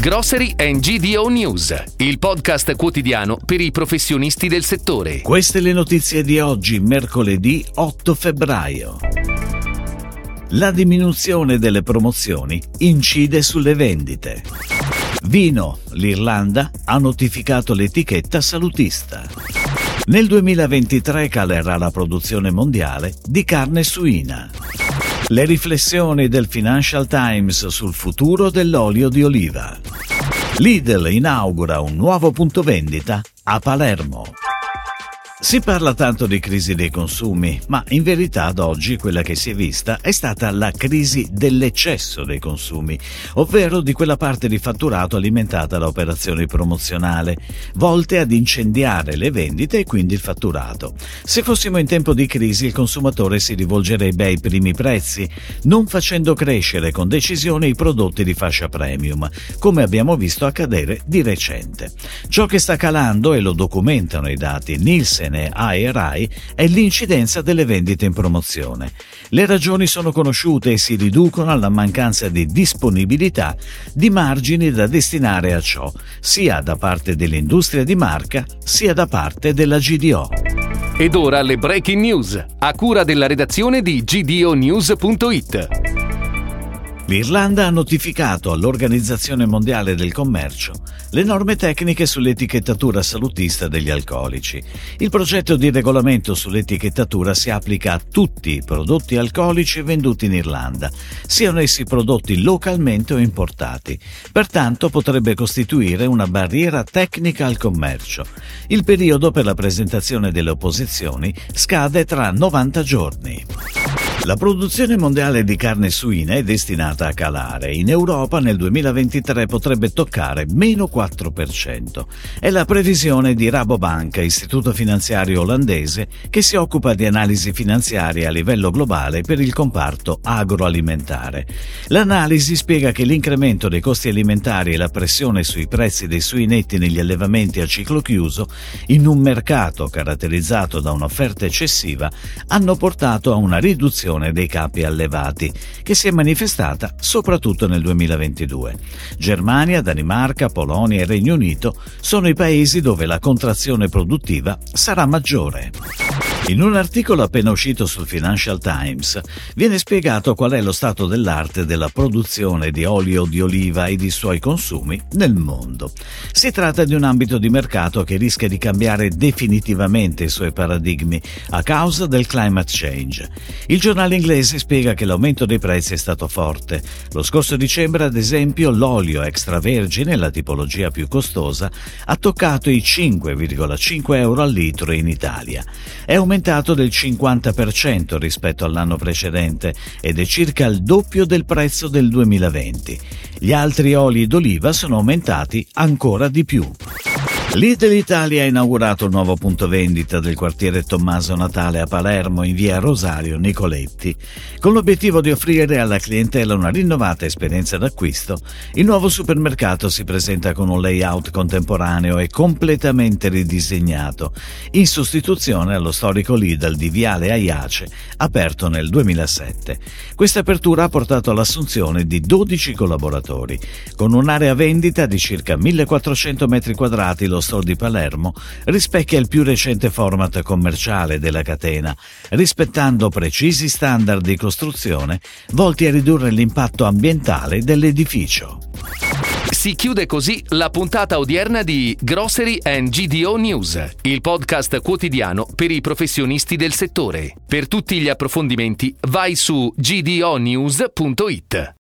Grocery and GDO News, il podcast quotidiano per i professionisti del settore. Queste le notizie di oggi, mercoledì 8 febbraio. La diminuzione delle promozioni incide sulle vendite. Vino, l'Irlanda ha notificato l'etichetta salutista. Nel 2023 calerà la produzione mondiale di carne suina. Le riflessioni del Financial Times sul futuro dell'olio di oliva. Lidl inaugura un nuovo punto vendita a Palermo. Si parla tanto di crisi dei consumi, ma in verità ad oggi quella che si è vista è stata la crisi dell'eccesso dei consumi, ovvero di quella parte di fatturato alimentata da operazioni promozionali, volte ad incendiare le vendite e quindi il fatturato. Se fossimo in tempo di crisi il consumatore si rivolgerebbe ai primi prezzi, non facendo crescere con decisione i prodotti di fascia premium, come abbiamo visto accadere di recente. Ciò che sta calando, e lo documentano i dati Nielsen Bene e Rai è l'incidenza delle vendite in promozione. Le ragioni sono conosciute e si riducono alla mancanza di disponibilità di margini da destinare a ciò, sia da parte dell'industria di marca sia da parte della GDO. Ed ora le breaking news, a cura della redazione di gdonews.it. L'Irlanda ha notificato all'Organizzazione Mondiale del Commercio le norme tecniche sull'etichettatura salutista degli alcolici. Il progetto di regolamento sull'etichettatura si applica a tutti i prodotti alcolici venduti in Irlanda, siano essi prodotti localmente o importati. Pertanto potrebbe costituire una barriera tecnica al commercio. Il periodo per la presentazione delle opposizioni scade tra 90 giorni. La produzione mondiale di carne suina è destinata a calare. In Europa nel 2023 potrebbe toccare meno 4%. È la previsione di Rabobank, istituto finanziario olandese che si occupa di analisi finanziarie a livello globale per il comparto agroalimentare. L'analisi spiega che l'incremento dei costi alimentari e la pressione sui prezzi dei suinetti negli allevamenti a ciclo chiuso, in un mercato caratterizzato da un'offerta eccessiva, hanno portato a una riduzione riduzione dei capi allevati, che si è manifestata soprattutto nel 2022. Germania, Danimarca, Polonia e Regno Unito sono i paesi dove la contrazione produttiva sarà maggiore. In un articolo appena uscito sul Financial Times viene spiegato qual è lo stato dell'arte della produzione di olio di oliva e di suoi consumi nel mondo. Si tratta di un ambito di mercato che rischia di cambiare definitivamente i suoi paradigmi a causa del climate change. Il giornale inglese spiega che l'aumento dei prezzi è stato forte. Lo scorso dicembre, ad esempio, l'olio extravergine, la tipologia più costosa, ha toccato i 5,5 euro al litro in Italia. È aumentato aumentato del 50% rispetto all'anno precedente ed è circa il doppio del prezzo del 2020. Gli altri oli d'oliva sono aumentati ancora di più. Lidl Italia ha inaugurato il nuovo punto vendita del quartiere Tommaso Natale a Palermo in via Rosario Nicoletti. Con l'obiettivo di offrire alla clientela una rinnovata esperienza d'acquisto, il nuovo supermercato si presenta con un layout contemporaneo e completamente ridisegnato, in sostituzione allo storico Lidl di Viale Aiace, aperto nel 2007. Questa apertura ha portato all'assunzione di 12 collaboratori, con un'area vendita di circa 1400 m2 lo Store di Palermo rispecchia il più recente format commerciale della catena, rispettando precisi standard di costruzione volti a ridurre l'impatto ambientale dell'edificio. Si chiude così la puntata odierna di Grocery and GDO News, il podcast quotidiano per i professionisti del settore. Per tutti gli approfondimenti vai su gdonews.it.